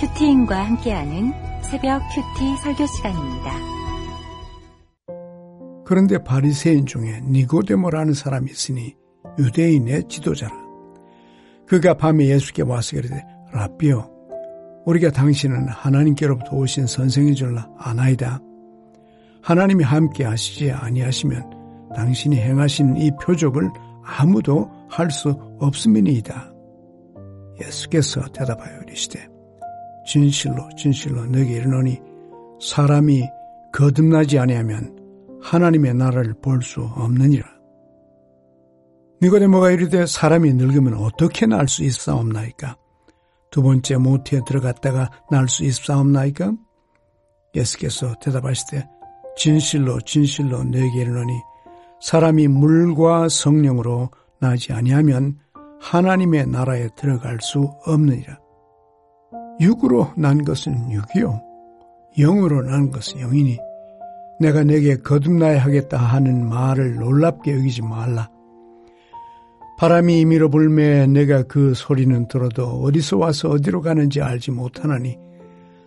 큐티인과 함께하는 새벽 큐티 설교 시간입니다. 그런데 바리새인 중에 니고데모라는 사람이 있으니 유대인의 지도자라. 그가 밤에 예수께 와서 그러되 라비오 우리가 당신은 하나님께로부터 오신 선생인 줄라 아나이다. 하나님이 함께 하시지 아니하시면 당신이 행하신 이 표적을 아무도 할 수 없음이니이다. 예수께서 대답하여 이르시되 진실로 진실로 너에게 이르노니 사람이 거듭나지 아니하면 하나님의 나라를 볼 수 없느니라. 니고데모가 이르되 사람이 늙으면 어떻게 날 수 있사옵나이까? 두 번째 모태에 들어갔다가 날 수 있사옵나이까? 예수께서 대답하시되 진실로 진실로 너에게 이르노니 사람이 물과 성령으로 나지 아니하면 하나님의 나라에 들어갈 수 없느니라. 육으로 난 것은 육이요. 영으로 난 것은 영이니 내가 내게 거듭나야 하겠다 하는 말을 놀랍게 여기지 말라. 바람이 임의로 불매 내가 그 소리는 들어도 어디서 와서 어디로 가는지 알지 못하나니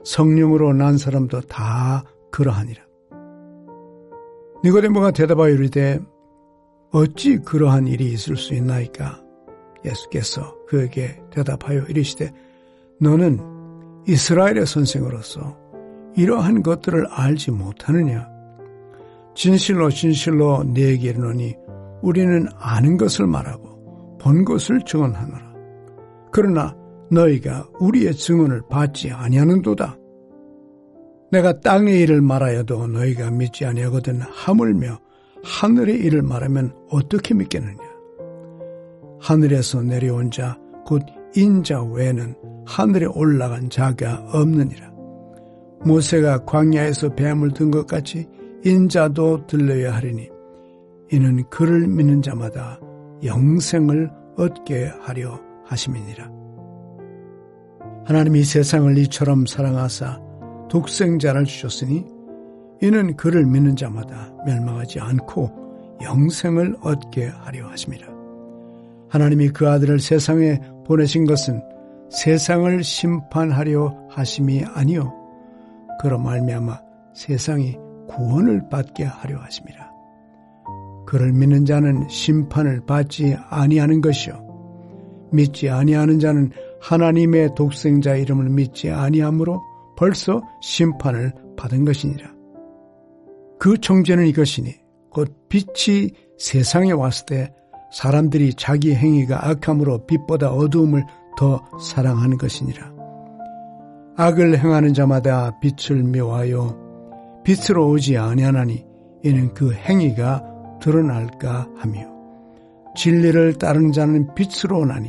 성령으로 난 사람도 다 그러하니라. 니고데모가 대답하여 이르되 어찌 그러한 일이 있을 수 있나이까? 예수께서 그에게 대답하여 이르시되 너는 이스라엘의 선생으로서 이러한 것들을 알지 못하느냐? 진실로 진실로 네게 이르노니 우리는 아는 것을 말하고 본 것을 증언하노라. 그러나 너희가 우리의 증언을 받지 아니하는도다. 내가 땅의 일을 말하여도 너희가 믿지 아니하거든 하물며 하늘의 일을 말하면 어떻게 믿겠느냐? 하늘에서 내려온 자, 곧 인자 외에는 하늘에 올라간 자가 없느니라. 모세가 광야에서 뱀을 든 것 같이 인자도 들려야 하리니 이는 그를 믿는 자마다 영생을 얻게 하려 하심이니라. 하나님이 세상을 이처럼 사랑하사 독생자를 주셨으니 이는 그를 믿는 자마다 멸망하지 않고 영생을 얻게 하려 하심이라. 하나님이 그 아들을 세상에 보내신 것은 세상을 심판하려 하심이 아니요 그로 말미암아 세상이 구원을 받게 하려 하심이라. 그를 믿는 자는 심판을 받지 아니하는 것이요 믿지 아니하는 자는 하나님의 독생자 이름을 믿지 아니하므로 벌써 심판을 받은 것이니라. 그 청제는 이것이니 곧 빛이 세상에 왔을 때 사람들이 자기 행위가 악함으로 빛보다 어두움을 더 사랑하는 것이니라. 악을 행하는 자마다 빛을 묘하여 빛으로 오지 아니하나니 이는 그 행위가 드러날까 하며 진리를 따르는 자는 빛으로 오나니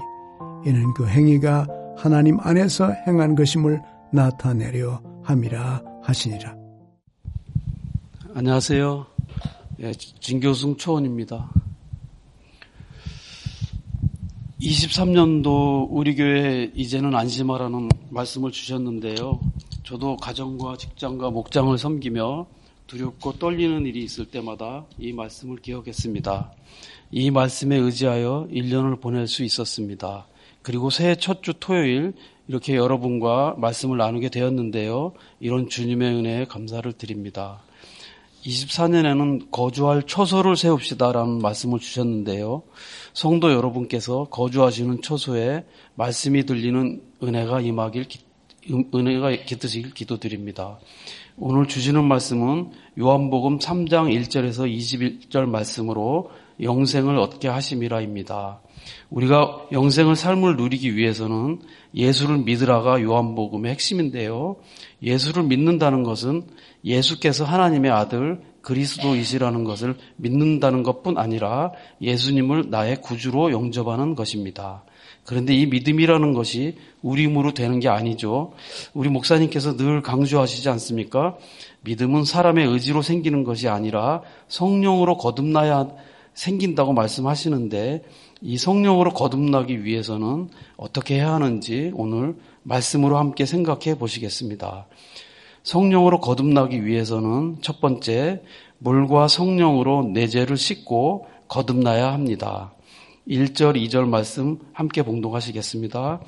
이는 그 행위가 하나님 안에서 행한 것임을 나타내려 함이라 하시니라. 안녕하세요. 예, 진교승 초원입니다. 23년도 우리 교회 이제는 안심하라는 말씀을 주셨는데요. 저도 가정과 직장과 목장을 섬기며 두렵고 떨리는 일이 있을 때마다 이 말씀을 기억했습니다. 이 말씀에 의지하여 1년을 보낼 수 있었습니다. 그리고 새해 첫 주 토요일 이렇게 여러분과 말씀을 나누게 되었는데요. 이런 주님의 은혜에 감사를 드립니다. 24년에는 거주할 처소를 세웁시다라는 말씀을 주셨는데요. 성도 여러분께서 거주하시는 처소에 말씀이 들리는 은혜가 임하길 은혜가 깃드시길 기도드립니다. 오늘 주시는 말씀은 요한복음 3장 1절에서 21절 말씀으로 영생을 얻게 하심이라입니다. 우리가 영생을 삶을 누리기 위해서는 예수를 믿으라가 요한복음의 핵심인데요. 예수를 믿는다는 것은 예수께서 하나님의 아들 그리스도이시라는 것을 믿는다는 것뿐 아니라 예수님을 나의 구주로 영접하는 것입니다. 그런데 이 믿음이라는 것이 우리 힘으로 되는 게 아니죠. 우리 목사님께서 늘 강조하시지 않습니까? 믿음은 사람의 의지로 생기는 것이 아니라 성령으로 거듭나야 생긴다고 말씀하시는데 이 성령으로 거듭나기 위해서는 어떻게 해야 하는지 오늘 말씀으로 함께 생각해 보시겠습니다. 성령으로 거듭나기 위해서는 첫 번째, 물과 성령으로 내 죄를 씻고 거듭나야 합니다. 1절, 2절 말씀 함께 봉독하시겠습니다.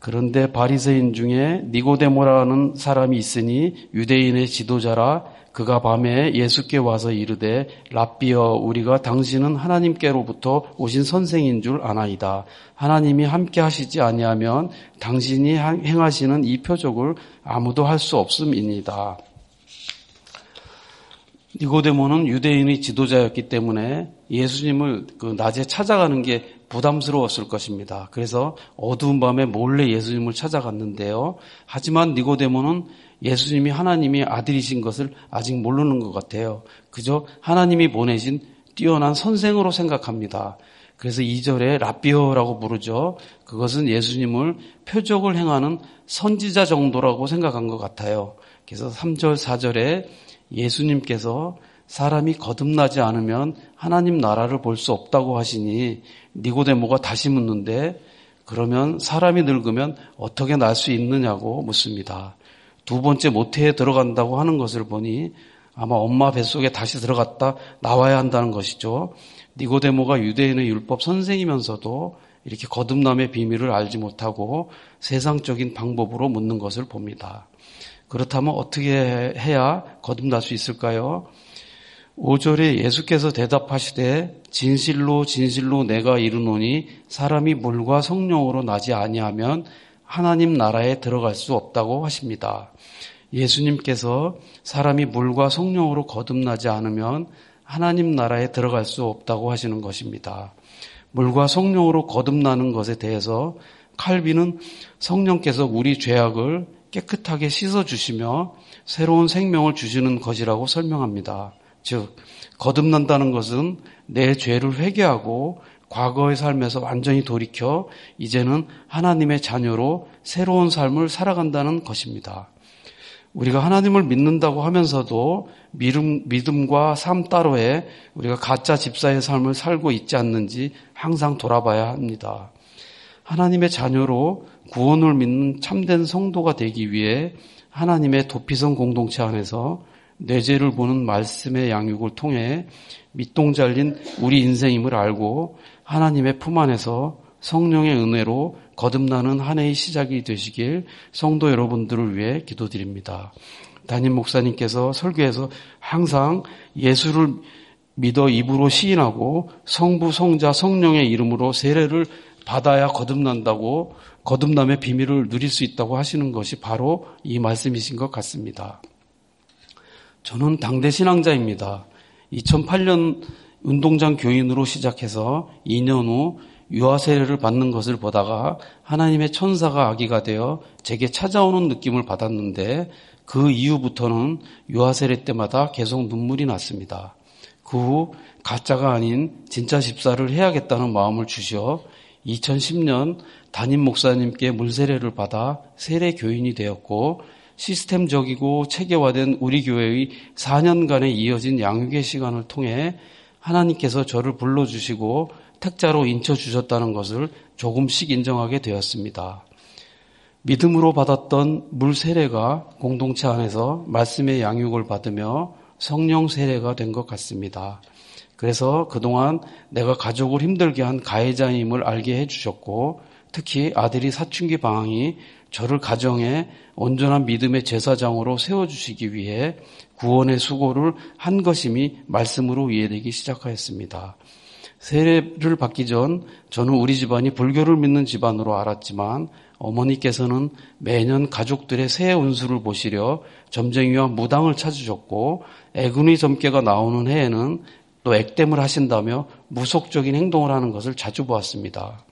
그런데 바리새인 중에 니고데모라는 사람이 있으니 유대인의 지도자라 그가 밤에 예수께 와서 이르되 랍비여 우리가 당신은 하나님께로부터 오신 선생인 줄 아나이다. 하나님이 함께 하시지 아니하면 당신이 행하시는 이 표적을 아무도 할 수 없음이니다. 니고데모는 유대인의 지도자였기 때문에 예수님을 그 낮에 찾아가는 게 부담스러웠을 것입니다. 그래서 어두운 밤에 몰래 예수님을 찾아갔는데요. 하지만 니고데모는 예수님이 하나님의 아들이신 것을 아직 모르는 것 같아요. 그저 하나님이 보내신 뛰어난 선생으로 생각합니다. 그래서 2절에 라비오라고 부르죠. 그것은 예수님을 표적을 행하는 선지자 정도라고 생각한 것 같아요. 그래서 3절, 4절에 예수님께서 사람이 거듭나지 않으면 하나님 나라를 볼 수 없다고 하시니 니고데모가 다시 묻는데 그러면 사람이 늙으면 어떻게 날 수 있느냐고 묻습니다. 두 번째 모태에 들어간다고 하는 것을 보니 아마 엄마 뱃속에 다시 들어갔다 나와야 한다는 것이죠. 니고데모가 유대인의 율법 선생이면서도 이렇게 거듭남의 비밀을 알지 못하고 세상적인 방법으로 묻는 것을 봅니다. 그렇다면 어떻게 해야 거듭날 수 있을까요? 5절에 예수께서 대답하시되 진실로 진실로 내가 이르노니 사람이 물과 성령으로 나지 아니하면 하나님 나라에 들어갈 수 없다고 하십니다. 예수님께서 사람이 물과 성령으로 거듭나지 않으면 하나님 나라에 들어갈 수 없다고 하시는 것입니다. 물과 성령으로 거듭나는 것에 대해서 칼빈은 성령께서 우리 죄악을 깨끗하게 씻어주시며 새로운 생명을 주시는 것이라고 설명합니다. 즉, 거듭난다는 것은 내 죄를 회개하고 과거의 삶에서 완전히 돌이켜 이제는 하나님의 자녀로 새로운 삶을 살아간다는 것입니다. 우리가 하나님을 믿는다고 하면서도 믿음, 믿음 과 삶 따로에 우리가 가짜 집사의 삶을 살고 있지 않는지 항상 돌아봐야 합니다. 하나님의 자녀로 구원을 믿는 참된 성도가 되기 위해 하나님의 도피성 공동체 안에서 뇌죄를 보는 말씀의 양육을 통해 밑동 잘린 우리 인생임을 알고 하나님의 품 안에서 성령의 은혜로 거듭나는 한 해의 시작이 되시길 성도 여러분들을 위해 기도드립니다. 담임 목사님께서 설교에서 항상 예수를 믿어 입으로 시인하고 성부, 성자, 성령의 이름으로 세례를 받아야 거듭난다고 거듭남의 비밀을 누릴 수 있다고 하시는 것이 바로 이 말씀이신 것 같습니다. 저는 당대 신앙자입니다. 2008년 운동장 교인으로 시작해서 2년 후 유아 세례를 받는 것을 보다가 하나님의 천사가 아기가 되어 제게 찾아오는 느낌을 받았는데 그 이후부터는 유아 세례 때마다 계속 눈물이 났습니다. 그 후 가짜가 아닌 진짜 집사를 해야겠다는 마음을 주셔 2010년 담임 목사님께 물세례를 받아 세례 교인이 되었고 시스템적이고 체계화된 우리 교회의 4년간의 이어진 양육의 시간을 통해 하나님께서 저를 불러주시고 택자로 인쳐주셨다는 것을 조금씩 인정하게 되었습니다. 믿음으로 받았던 물 세례가 공동체 안에서 말씀의 양육을 받으며 성령 세례가 된 것 같습니다. 그래서 그동안 내가 가족을 힘들게 한 가해자임을 알게 해주셨고 특히 아들이 사춘기 방황이 저를 가정에 온전한 믿음의 제사장으로 세워주시기 위해 구원의 수고를 한 것임이 말씀으로 이해되기 시작하였습니다. 세례를 받기 전 저는 우리 집안이 불교를 믿는 집안으로 알았지만 어머니께서는 매년 가족들의 새해 운수를 보시려 점쟁이와 무당을 찾으셨고 애군의 점괘가 나오는 해에는 또 액땜을 하신다며 무속적인 행동을 하는 것을 자주 보았습니다.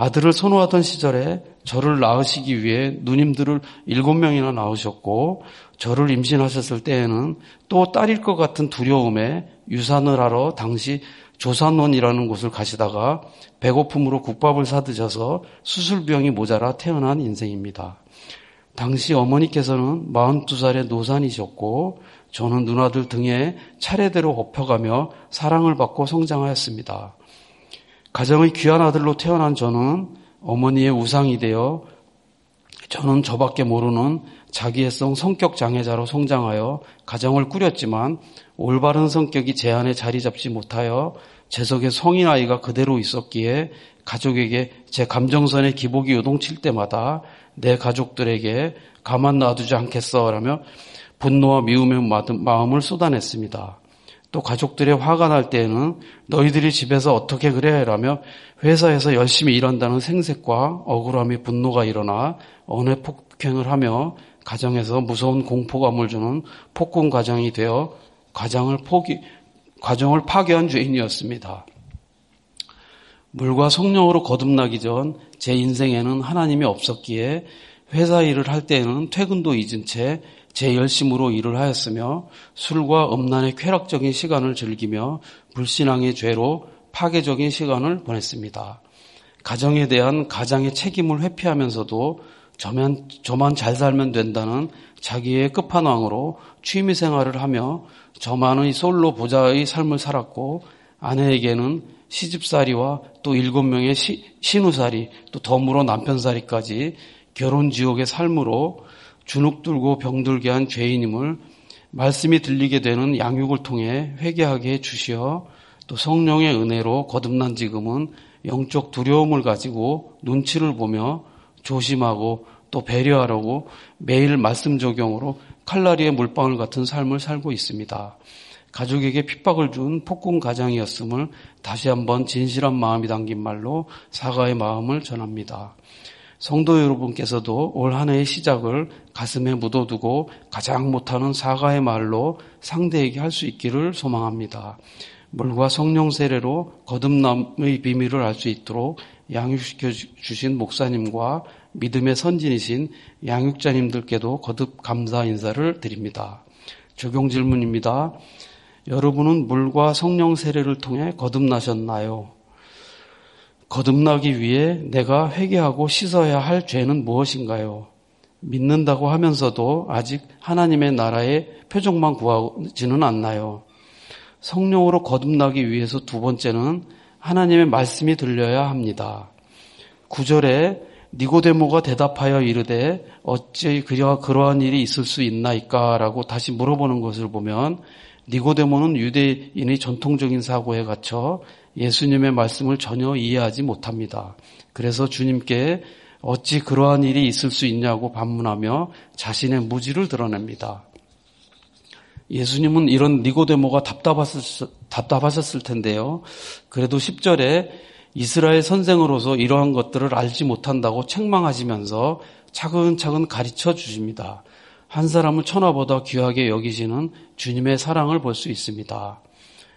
아들을 선호하던 시절에 저를 낳으시기 위해 누님들을 일곱 명이나 낳으셨고 저를 임신하셨을 때에는 또 딸일 것 같은 두려움에 유산을 하러 당시 조산원이라는 곳을 가시다가 배고픔으로 국밥을 사드셔서 수술병이 모자라 태어난 인생입니다. 당시 어머니께서는 42살의 노산이셨고 저는 누나들 등에 차례대로 업혀가며 사랑을 받고 성장하였습니다. 가정의 귀한 아들로 태어난 저는 어머니의 우상이 되어 저는 저밖에 모르는 자기애성 성격 장애자로 성장하여 가정을 꾸렸지만 올바른 성격이 제 안에 자리 잡지 못하여 제 속에 성인 아이가 그대로 있었기에 가족에게 제 감정선에 기복이 요동칠 때마다 내 가족들에게 가만 놔두지 않겠어라며 분노와 미움의 마음을 쏟아냈습니다. 또 가족들의 화가 날 때에는 너희들이 집에서 어떻게 그래? 라며 회사에서 열심히 일한다는 생색과 억울함이 분노가 일어나 언해 폭행을 하며 가정에서 무서운 공포감을 주는 폭군 가정이 되어 가정을 포기, 가정을 파괴한 죄인이었습니다. 물과 성령으로 거듭나기 전 제 인생에는 하나님이 없었기에 회사 일을 할 때에는 퇴근도 잊은 채 제 열심으로 일을 하였으며 술과 음란의 쾌락적인 시간을 즐기며 불신앙의 죄로 파괴적인 시간을 보냈습니다. 가정에 대한 가장의 책임을 회피하면서도 저만, 저만 잘 살면 된다는 자기의 끝판왕으로 취미 생활을 하며 저만의 솔로 보자의 삶을 살았고 아내에게는 시집살이와 또 일곱 명의 신우살이 또 덤으로 남편살이까지 결혼 지옥의 삶으로 주눅들고 병들게 한 죄인임을 말씀이 들리게 되는 양육을 통해 회개하게 해 주시어 또 성령의 은혜로 거듭난 지금은 영적 두려움을 가지고 눈치를 보며 조심하고 또 배려하라고 매일 말씀 적용으로 칼라리의 물방울 같은 삶을 살고 있습니다. 가족에게 핍박을 준 폭군 가장이었음을 다시 한번 진실한 마음이 담긴 말로 사과의 마음을 전합니다. 성도 여러분께서도 올 한 해의 시작을 가슴에 묻어두고 가장 못하는 사과의 말로 상대에게 할 수 있기를 소망합니다. 물과 성령 세례로 거듭남의 비밀을 알 수 있도록 양육시켜 주신 목사님과 믿음의 선진이신 양육자님들께도 거듭 감사 인사를 드립니다. 적용 질문입니다. 여러분은 물과 성령 세례를 통해 거듭나셨나요? 거듭나기 위해 내가 회개하고 씻어야 할 죄는 무엇인가요? 믿는다고 하면서도 아직 하나님의 나라의 표적만 구하지는 않나요? 성령으로 거듭나기 위해서 두 번째는 하나님의 말씀이 들려야 합니다. 구절에 니고데모가 대답하여 이르되 어찌 그와 그러한 일이 있을 수 있나이까라고 다시 물어보는 것을 보면 니고데모는 유대인의 전통적인 사고에 갇혀 예수님의 말씀을 전혀 이해하지 못합니다. 그래서 주님께 어찌 그러한 일이 있을 수 있냐고 반문하며 자신의 무지를 드러냅니다. 예수님은 이런 니고데모가 답답하셨을, 텐데요. 그래도 10절에 이스라엘 선생으로서 이러한 것들을 알지 못한다고 책망하시면서 차근차근 가르쳐 주십니다. 한 사람을 천하보다 귀하게 여기시는 주님의 사랑을 볼 수 있습니다.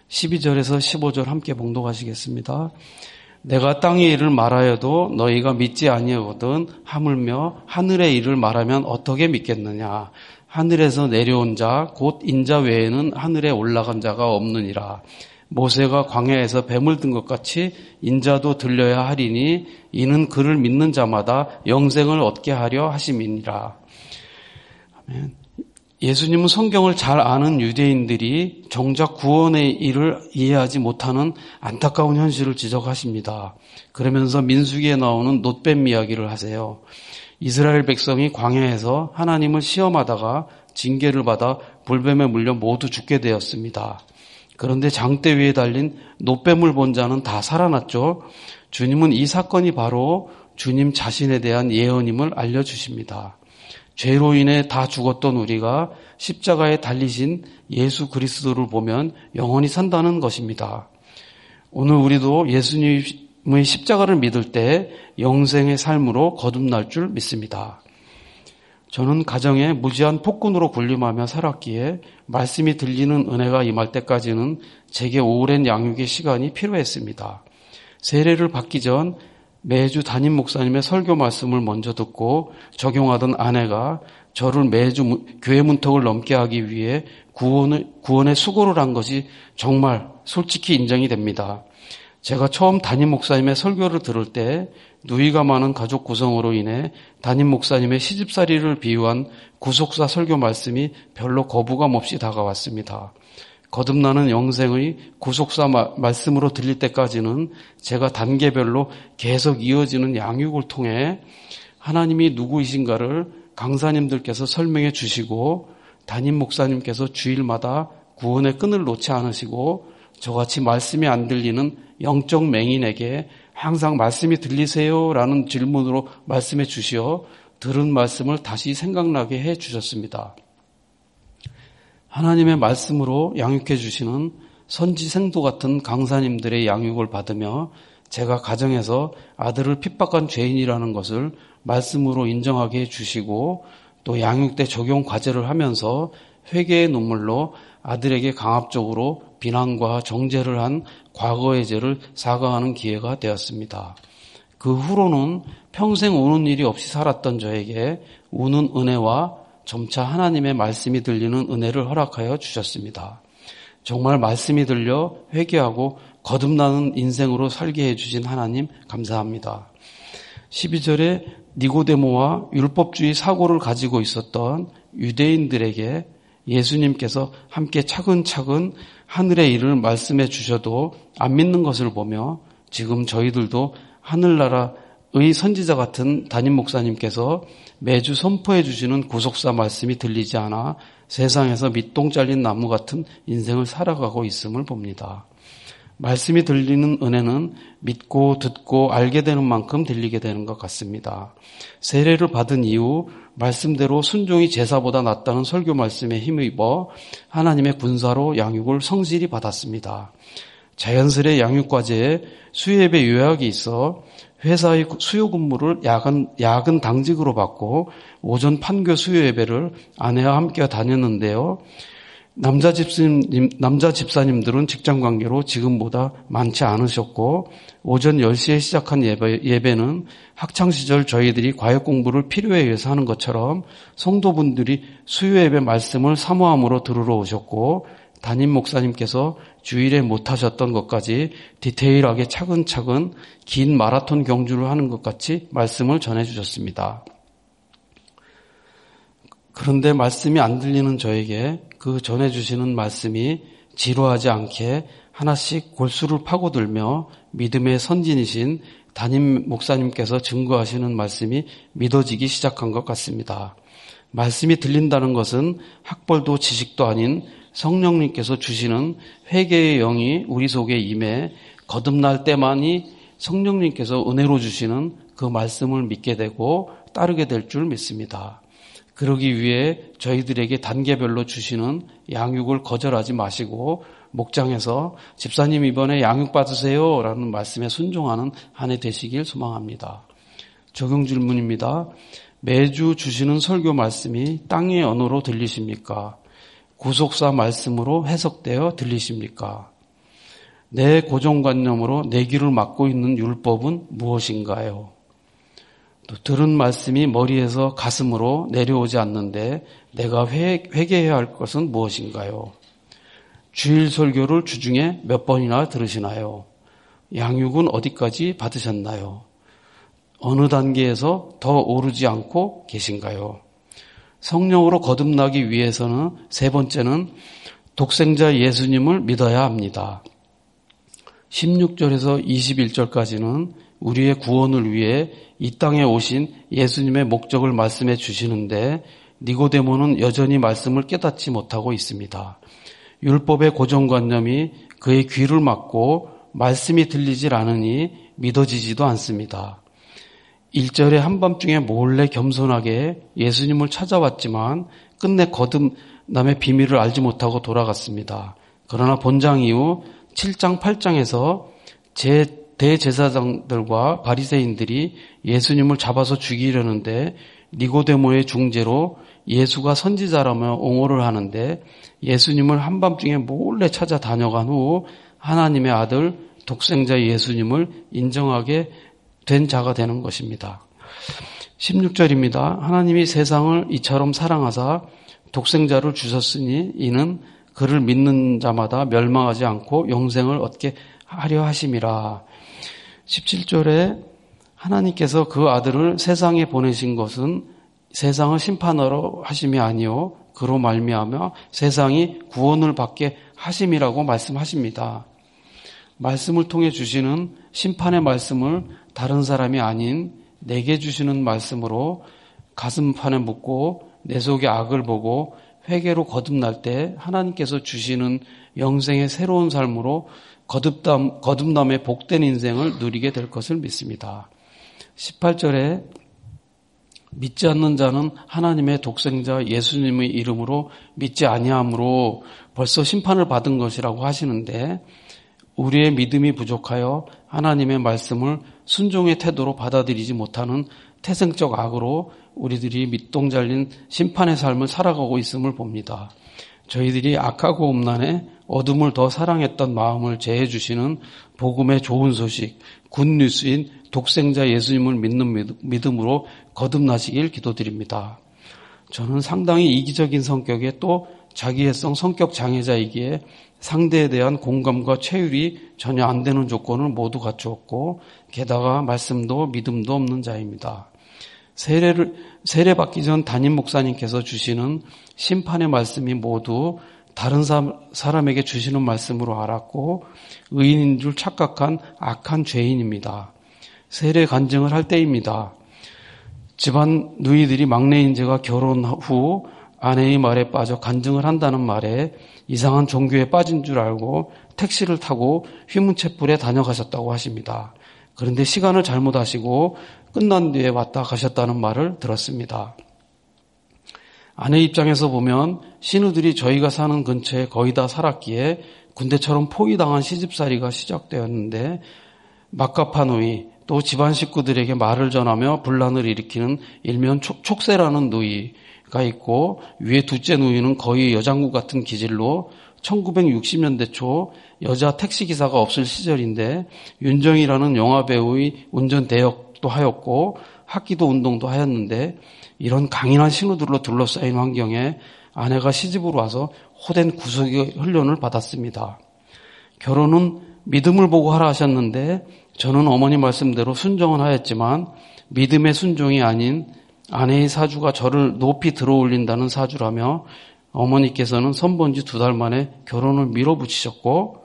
12절에서 15절 함께 봉독하시겠습니다. 내가 땅의 일을 말하여도 너희가 믿지 아니하거든 하물며 하늘의 일을 말하면 어떻게 믿겠느냐 하늘에서 내려온 자 곧 인자 외에는 하늘에 올라간 자가 없느니라 모세가 광야에서 뱀을 든 것 같이 인자도 들려야 하리니 이는 그를 믿는 자마다 영생을 얻게 하려 하심이니라. 아멘. 예수님은 성경을 잘 아는 유대인들이 정작 구원의 일을 이해하지 못하는 안타까운 현실을 지적하십니다. 그러면서 민수기에 나오는 놋뱀 이야기를 하세요. 이스라엘 백성이 광야에서 하나님을 시험하다가 징계를 받아 불뱀에 물려 모두 죽게 되었습니다. 그런데 장대 위에 달린 노뱀을 본 자는 다 살아났죠. 주님은 이 사건이 바로 주님 자신에 대한 예언임을 알려주십니다. 죄로 인해 다 죽었던 우리가 십자가에 달리신 예수 그리스도를 보면 영원히 산다는 것입니다. 오늘 우리도 예수님의 십자가를 믿을 때 영생의 삶으로 거듭날 줄 믿습니다. 저는 가정에 무지한 폭군으로 군림하며 살았기에 말씀이 들리는 은혜가 임할 때까지는 제게 오랜 양육의 시간이 필요했습니다. 세례를 받기 전 매주 담임 목사님의 설교 말씀을 먼저 듣고 적용하던 아내가 저를 매주 교회 문턱을 넘게 하기 위해 구원을, 구원의 수고를 한 것이 정말 솔직히 인정이 됩니다. 제가 처음 담임 목사님의 설교를 들을 때 누이가 많은 가족 구성으로 인해 담임 목사님의 시집살이를 비유한 구속사 설교 말씀이 별로 거부감 없이 다가왔습니다. 거듭나는 영생의 구속사 말씀으로 들릴 때까지는 제가 단계별로 계속 이어지는 양육을 통해 하나님이 누구이신가를 강사님들께서 설명해 주시고 담임 목사님께서 주일마다 구원의 끈을 놓지 않으시고 저같이 말씀이 안 들리는 영적 맹인에게 항상 말씀이 들리세요? 라는 질문으로 말씀해 주시어 들은 말씀을 다시 생각나게 해 주셨습니다. 하나님의 말씀으로 양육해 주시는 선지 생도 같은 강사님들의 양육을 받으며 제가 가정에서 아들을 핍박한 죄인이라는 것을 말씀으로 인정하게 해 주시고 또 양육 때 적용 과제를 하면서 회개의 눈물로 아들에게 강압적으로 비난과 정죄를 한 과거의 죄를 사과하는 기회가 되었습니다. 그 후로는 평생 우는 일이 없이 살았던 저에게 우는 은혜와 점차 하나님의 말씀이 들리는 은혜를 허락하여 주셨습니다. 정말 말씀이 들려 회개하고 거듭나는 인생으로 살게 해주신 하나님 감사합니다. 12절에 니고데모와 율법주의 사고를 가지고 있었던 유대인들에게 예수님께서 함께 차근차근 하늘의 일을 말씀해 주셔도 안 믿는 것을 보며 지금 저희들도 하늘나라 의 선지자 같은 담임 목사님께서 매주 선포해 주시는 구속사 말씀이 들리지 않아 세상에서 밑동 잘린 나무 같은 인생을 살아가고 있음을 봅니다. 말씀이 들리는 은혜는 믿고 듣고 알게 되는 만큼 들리게 되는 것 같습니다. 세례를 받은 이후 말씀대로 순종이 제사보다 낫다는 설교 말씀에 힘입어 하나님의 군사로 양육을 성실히 받았습니다. 자연스레 양육과제에 수예배 요약이 있어 회사의 수요 근무를 야근, 야근 당직으로 받고 오전 판교 수요 예배를 아내와 함께 다녔는데요. 남자 집사님, 남자 집사님들은 직장 관계로 지금보다 많지 않으셨고, 오전 10시에 시작한 예배, 예배는 학창시절 저희들이 과외 공부를 필요에 의해서 하는 것처럼 성도분들이 수요 예배 말씀을 사모함으로 들으러 오셨고, 담임 목사님께서 주일에 못하셨던 것까지 디테일하게 차근차근 긴 마라톤 경주를 하는 것 같이 말씀을 전해주셨습니다. 그런데 말씀이 안 들리는 저에게 그 전해주시는 말씀이 지루하지 않게 하나씩 골수를 파고들며 믿음의 선진이신 담임 목사님께서 증거하시는 말씀이 믿어지기 시작한 것 같습니다. 말씀이 들린다는 것은 학벌도 지식도 아닌 성령님께서 주시는 회개의 영이 우리 속에 임해 거듭날 때만이 성령님께서 은혜로 주시는 그 말씀을 믿게 되고 따르게 될 줄 믿습니다. 그러기 위해 저희들에게 단계별로 주시는 양육을 거절하지 마시고 목장에서 집사님 이번에 양육 받으세요 라는 말씀에 순종하는 한 해 되시길 소망합니다. 적용 질문입니다. 매주 주시는 설교 말씀이 땅의 언어로 들리십니까? 구속사 말씀으로 해석되어 들리십니까? 내 고정관념으로 내 길을 막고 있는 율법은 무엇인가요? 또 들은 말씀이 머리에서 가슴으로 내려오지 않는데 내가 회, 회개해야 할 것은 무엇인가요? 주일 설교를 주중에 몇 번이나 들으시나요? 양육은 어디까지 받으셨나요? 어느 단계에서 더 오르지 않고 계신가요? 성령으로 거듭나기 위해서는 세 번째는 독생자 예수님을 믿어야 합니다. 16절에서 21절까지는 우리의 구원을 위해 이 땅에 오신 예수님의 목적을 말씀해 주시는데 니고데모는 여전히 말씀을 깨닫지 못하고 있습니다. 율법의 고정관념이 그의 귀를 막고 말씀이 들리질 않으니 믿어지지도 않습니다. 1절에 한밤중에 몰래 겸손하게 예수님을 찾아왔지만 끝내 거듭남의 비밀을 알지 못하고 돌아갔습니다. 그러나 본장 이후 7장, 8장에서 제 대제사장들과 바리새인들이 예수님을 잡아서 죽이려는데 니고데모의 중재로 예수가 선지자라며 옹호를 하는데 예수님을 한밤중에 몰래 찾아 다녀간 후 하나님의 아들 독생자 예수님을 인정하게 된 자가 되는 것입니다. 16절입니다. 하나님이 세상을 이처럼 사랑하사 독생자를 주셨으니 이는 그를 믿는 자마다 멸망하지 않고 영생을 얻게 하려 하심이라. 17절에 하나님께서 그 아들을 세상에 보내신 것은 세상을 심판하러 하심이 아니요 그로 말미암아 세상이 구원을 받게 하심이라고 말씀하십니다. 말씀을 통해 주시는 심판의 말씀을 다른 사람이 아닌 내게 주시는 말씀으로 가슴판에 묻고 내 속의 악을 보고 회개로 거듭날 때 하나님께서 주시는 영생의 새로운 삶으로 거듭담, 거듭남의 복된 인생을 누리게 될 것을 믿습니다. 18절에 믿지 않는 자는 하나님의 독생자 예수님의 이름으로 믿지 아니함으로 벌써 심판을 받은 것이라고 하시는데 우리의 믿음이 부족하여 하나님의 말씀을 순종의 태도로 받아들이지 못하는 태생적 악으로 우리들이 밑동 잘린 심판의 삶을 살아가고 있음을 봅니다. 저희들이 악하고 음란에 어둠을 더 사랑했던 마음을 제해 주시는 복음의 좋은 소식, 굿뉴스인 독생자 예수님을 믿는 믿음으로 거듭나시길 기도드립니다. 저는 상당히 이기적인 성격에 또 자기애성 성격 장애자이기에 상대에 대한 공감과 체율이 전혀 안 되는 조건을 모두 갖추었고 게다가 말씀도 믿음도 없는 자입니다. 세례를 세례 받기 전 담임 목사님께서 주시는 심판의 말씀이 모두 다른 사람에게 주시는 말씀으로 알았고 의인인 줄 착각한 악한 죄인입니다. 세례 간증을 할 때입니다. 집안 누이들이 막내 인 제가 결혼 후 아내의 말에 빠져 간증을 한다는 말에 이상한 종교에 빠진 줄 알고 택시를 타고 휘문체불에 다녀가셨다고 하십니다. 그런데 시간을 잘못하시고 끝난 뒤에 왔다 가셨다는 말을 들었습니다. 아내 입장에서 보면 신우들이 저희가 사는 근처에 거의 다 살았기에 군대처럼 포위당한 시집살이가 시작되었는데 막가파누이 또 집안 식구들에게 말을 전하며 분란을 일으키는 일면 촉, 세라는 누이 가 있고 위에 둘째 누이는 거의 여장구 같은 기질로 1960년대 초 여자 택시 기사가 없을 시절인데 윤정이라는 영화 배우의 운전 대역도 하였고 학기도 운동도 하였는데 이런 강인한 신우들로 둘러싸인 환경에 아내가 시집으로 와서 호된 구속의 훈련을 받았습니다. 결혼은 믿음을 보고 하라 하셨는데 저는 어머니 말씀대로 순종은 하였지만 믿음의 순종이 아닌 아내의 사주가 저를 높이 들어 올린다는 사주라며 어머니께서는 선본 지 두 달 만에 결혼을 밀어붙이셨고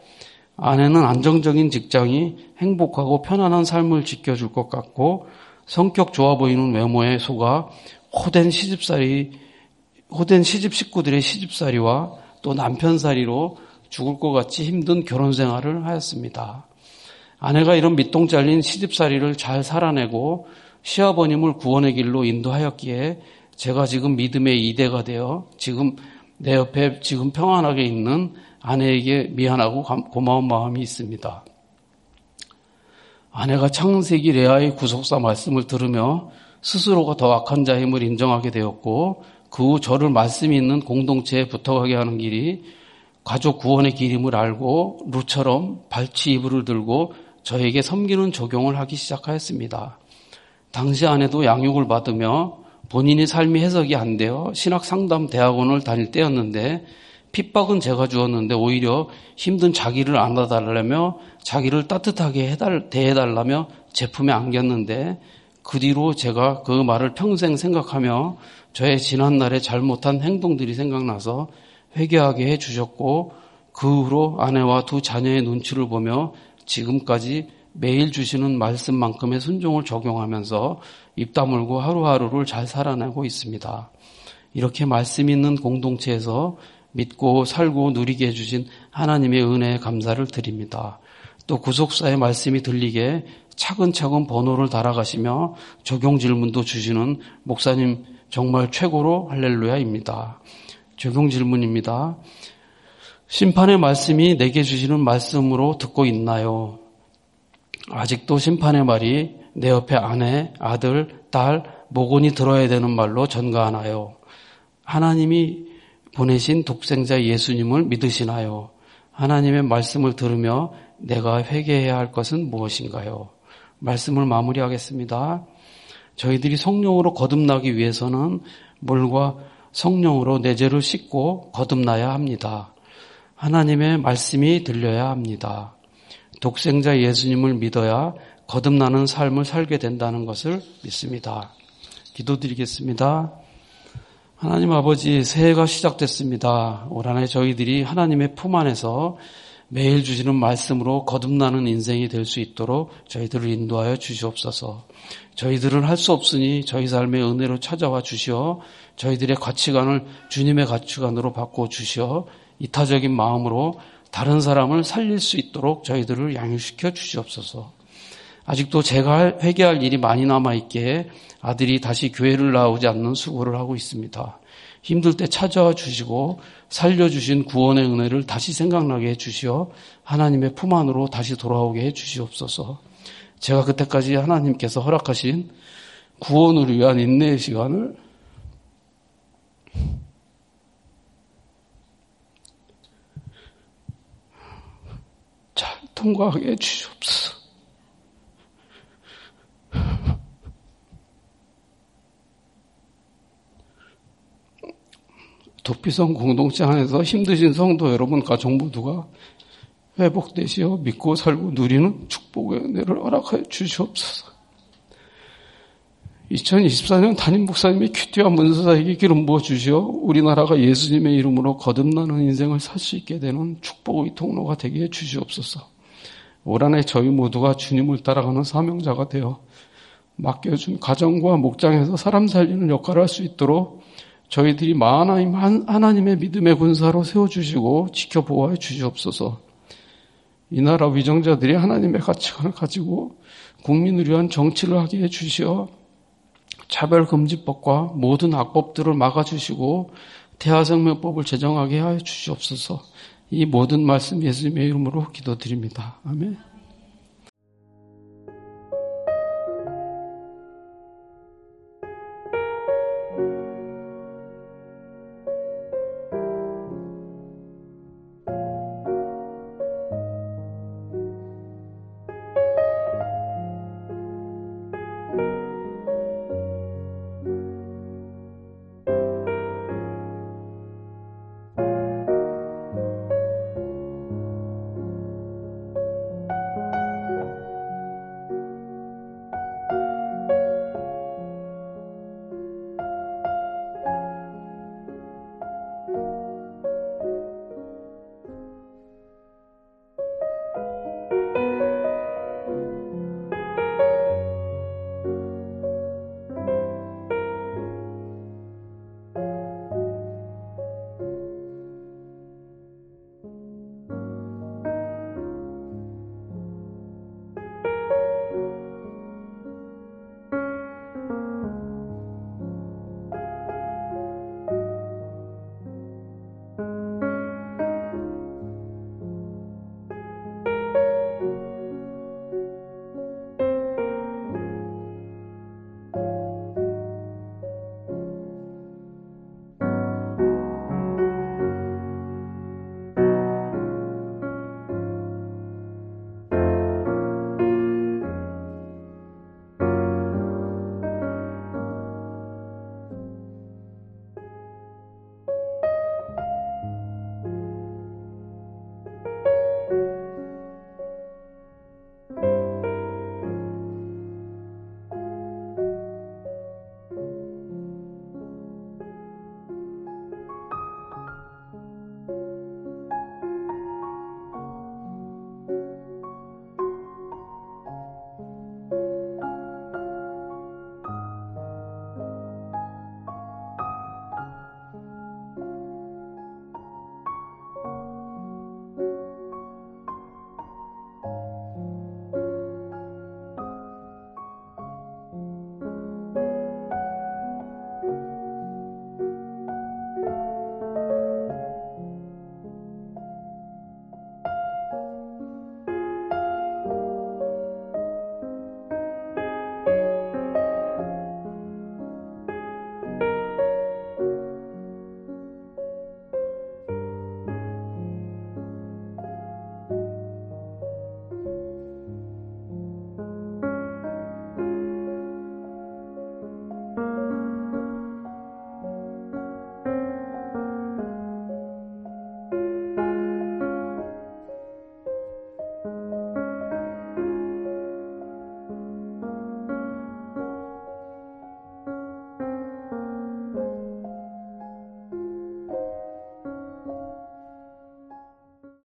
아내는 안정적인 직장이 행복하고 편안한 삶을 지켜줄 것 같고 성격 좋아 보이는 외모에 속아 호된 시집살이 호된 시집 식구들의 시집살이와 또 남편살이로 죽을 것 같이 힘든 결혼 생활을 하였습니다. 아내가 이런 밑동 잘린 시집살이를 잘 살아내고 시아버님을 구원의 길로 인도하였기에 제가 지금 믿음의 이대가 되어 지금 내 옆에 지금 평안하게 있는 아내에게 미안하고 고마운 마음이 있습니다. 아내가 창세기 레아의 구속사 말씀을 들으며 스스로가 더 악한 자임을 인정하게 되었고 그 후 저를 말씀이 있는 공동체에 붙어가게 하는 길이 가족 구원의 길임을 알고 루처럼 발치 이불을 들고 저에게 섬기는 적용을 하기 시작하였습니다. 당시 아내도 양육을 받으며 본인의 삶이 해석이 안 되어 신학 상담 대학원을 다닐 때였는데 핍박은 제가 주었는데 오히려 힘든 자기를 안아달라며 자기를 따뜻하게 해달, 대해달라며 제품에 안겼는데 그 뒤로 제가 그 말을 평생 생각하며 저의 지난날에 잘못한 행동들이 생각나서 회개하게 해 주셨고 그 후로 아내와 두 자녀의 눈치를 보며 지금까지 매일 주시는 말씀만큼의 순종을 적용하면서 입 다물고 하루하루를 잘 살아내고 있습니다. 이렇게 말씀 있는 공동체에서 믿고 살고 누리게 해주신 하나님의 은혜에 감사를 드립니다. 또 구속사의 말씀이 들리게 차근차근 번호를 달아가시며 적용 질문도 주시는 목사님 정말 최고로 할렐루야입니다. 적용 질문입니다. 심판의 말씀이 내게 주시는 말씀으로 듣고 있나요? 아직도 심판의 말이 내 옆에 아내, 아들, 딸, 모곤이 들어야 되는 말로 전가하나요? 하나님이 보내신 독생자 예수님을 믿으시나요? 하나님의 말씀을 들으며 내가 회개해야 할 것은 무엇인가요? 말씀을 마무리하겠습니다. 저희들이 성령으로 거듭나기 위해서는 물과 성령으로 내 죄를 씻고 거듭나야 합니다. 하나님의 말씀이 들려야 합니다. 독생자 예수님을 믿어야 거듭나는 삶을 살게 된다는 것을 믿습니다. 기도드리겠습니다. 하나님 아버지 새해가 시작됐습니다. 올 한해 저희들이 하나님의 품 안에서 매일 주시는 말씀으로 거듭나는 인생이 될 수 있도록 저희들을 인도하여 주시옵소서. 저희들은 할 수 없으니 저희 삶의 은혜로 찾아와 주시어 저희들의 가치관을 주님의 가치관으로 바꿔 주시어 이타적인 마음으로 다른 사람을 살릴 수 있도록 저희들을 양육시켜 주시옵소서. 아직도 제가 회개할 일이 많이 남아있기에 아들이 다시 교회를 나오지 않는 수고를 하고 있습니다. 힘들 때 찾아와 주시고 살려주신 구원의 은혜를 다시 생각나게 해주시어 하나님의 품 안으로 다시 돌아오게 해주시옵소서. 제가 그때까지 하나님께서 허락하신 구원을 위한 인내의 시간을 잘 통과하게 해주시옵소서. 도피성 공동체 안에서 힘드신 성도 여러분 가정 모두가 회복되시어 믿고 살고 누리는 축복의 은혜를 허락하여 주시옵소서. 2024년 담임 목사님의 큐티와 문서사에게 기름 부어 주시어 우리나라가 예수님의 이름으로 거듭나는 인생을 살 수 있게 되는 축복의 통로가 되게 해 주시옵소서. 올 한해 저희 모두가 주님을 따라가는 사명자가 되어 맡겨준 가정과 목장에서 사람 살리는 역할을 할 수 있도록 저희들이 하나님, 하나님의 믿음의 군사로 세워주시고 지켜보호해 주시옵소서. 이 나라 위정자들이 하나님의 가치관을 가지고 국민을 위한 정치를 하게 해 주시어 차별금지법과 모든 악법들을 막아주시고 대화생명법을 제정하게 하여 주시옵소서. 이 모든 말씀 예수님의 이름으로 기도드립니다. 아멘.